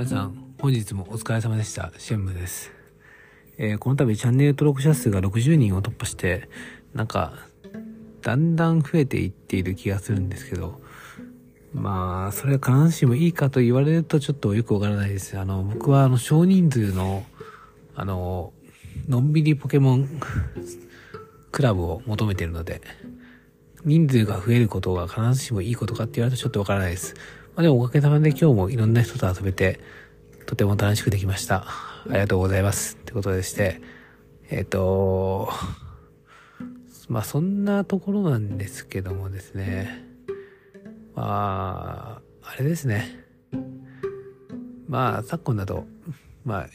皆さん、本日もお疲れ様でした。シェンムです。えーこの度チャンネル登録者数が60人を突破して、なんか、だんだん増えていっている気がするんですけど、まあ、それは必ずしもいいかと言われるとちょっとよくわからないです。あの、僕はあの、少人数の、あの、のんびりポケモンクラブを求めているので、人数が増えることが必ずしもいいことかって言われるとちょっとわからないです。まあでもおかげさまで今日もいろんな人と遊べて、とても楽しくできました。ありがとうございます。ってことでして、えっ、と、まあそんなところなんですけどもですね、まあ、あれですね。まあ昨今だと、ま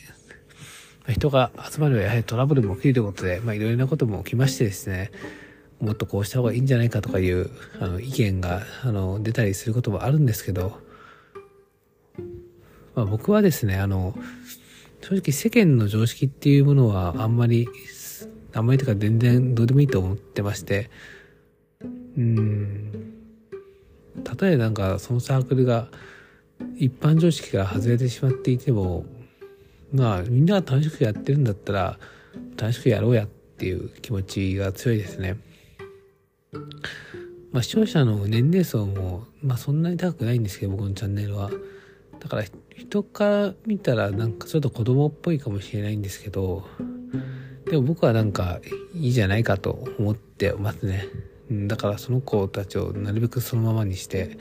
あ、人が集まるやはりトラブルも起きるということで、まあいろいろなことも起きましてですね、もっとこうした方がいいんじゃないかとかいうあの意見があの出たりすることもあるんですけど、まあ、僕はですねあの正直世間の常識っていうものはあんまりあんまりとか全然どうでもいいと思ってましてうん例えばなんかそのサークルが一般常識から外れてしまっていてもまあみんなが楽しくやってるんだったら楽しくやろうやっていう気持ちが強いですね。まあ、視聴者の年齢層も、まあ、そんなに高くないんですけど僕のチャンネルは。だから人から見たらなんかちょっと子供っぽいかもしれないんですけどでも僕はなんかいいじゃないかと思ってますね。だからその子たちをなるべくそのままにして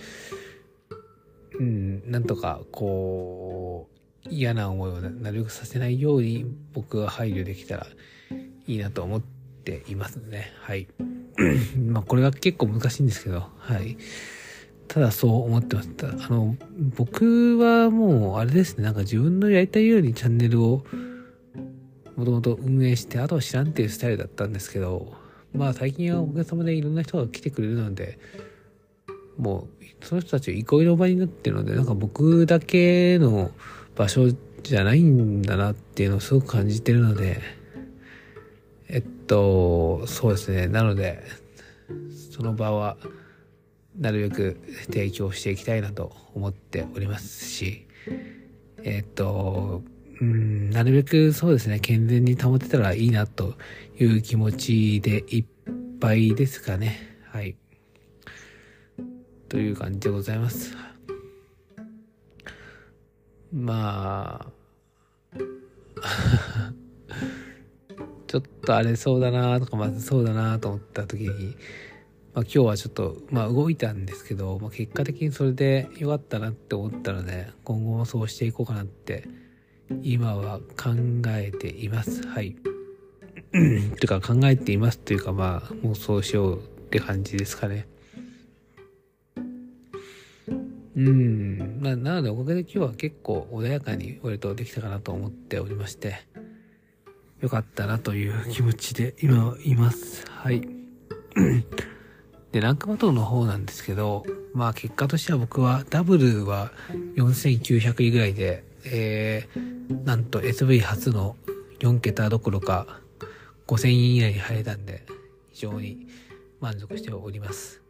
うんなんとかこう嫌な思いをななるべくさせないように僕が配慮できたらいいなと思っていますね。はい。まあこれが結構難しいんですけど、はい。ただそう思ってました。あの、僕はもうあれですね、なんか自分のやりたいようにチャンネルをもともと運営して、あとは知らんっていうスタイルだったんですけど、まあ最近はおかげさまでいろんな人が来てくれるので、もうその人たち憩いの場になってるので、なんか僕だけの場所じゃないんだなっていうのをすごく感じてるので、えっと、そうですね。なので、その場は、なるべく提供していきたいなと思っておりますし、えっと、うん、なるべくそうですね、健全に保てたらいいなという気持ちでいっぱいですかね。はい。という感じでございます。まあ、と荒れそうだなとかまずそうだなと思った時に、まあ、今日はちょっと、まあ、動いたんですけど、まあ、結果的にそれで良かったなって思ったので今後もそうしていこうかなって今は考えています。はい。というか考えていますというかまあもうそうしようって感じですかね。うん。まあなのでおかげで今日は結構穏やかに割とできたかなと思っておりましてよかったなという気持ちで今います。はい。で、ランクバトルの方なんですけど、まあ結果としては僕はダブルは4900位ぐらいで、えー、なんと SV 初の4桁どころか5000位以内に入れたんで、非常に満足しております。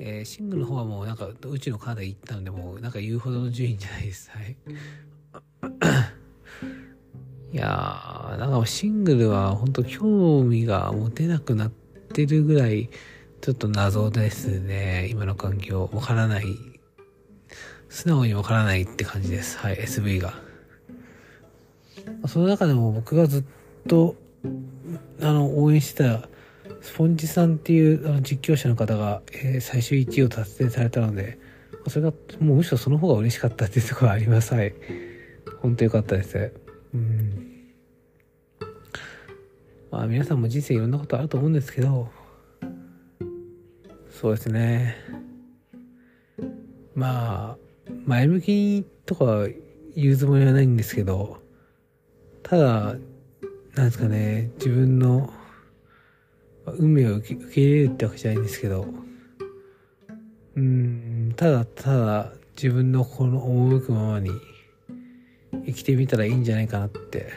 えー、シングルの方はもうなんか宇宙のカナダ行ったのでもうなんか言うほどの順位じゃないです。はい。いやー、なんかシングルは本当興味が持てなくなってるぐらい、ちょっと謎ですね。今の環境。わからない。素直にわからないって感じです。はい、SV が。その中でも僕がずっと、あの、応援してた、スポンジさんっていうあの実況者の方が、えー最終1位を達成されたので、それが、もうむしろその方が嬉しかったっていうところがあります。はい。本当よかったです。うん。まあ皆さんも人生いろんなことあると思うんですけどそうですね。まあ前向きとか言うつもりはないんですけどただなんですかね自分の運命を受け受け入れるってわけじゃないんですけどうんただただ自分のこの赴くままに生きてみたらいいんじゃないかなって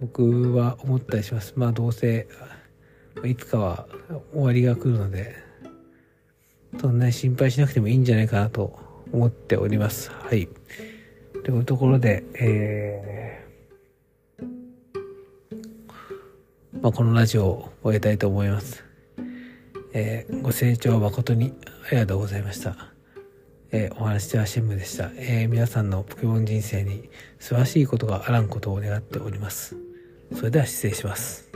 僕は思ったりしますまあどうせいつかは終わりが来るのでそんなに心配しなくてもいいんじゃないかなと思っておりますはいとというところで、えー、まあ、このラジオを終えたいと思います。えー、ご清聴誠にありがとうございました。えー、お話では新聞でした。えー、皆さんのポケモン人生に素晴らしいことがあらんことを願っております。それでは失礼します。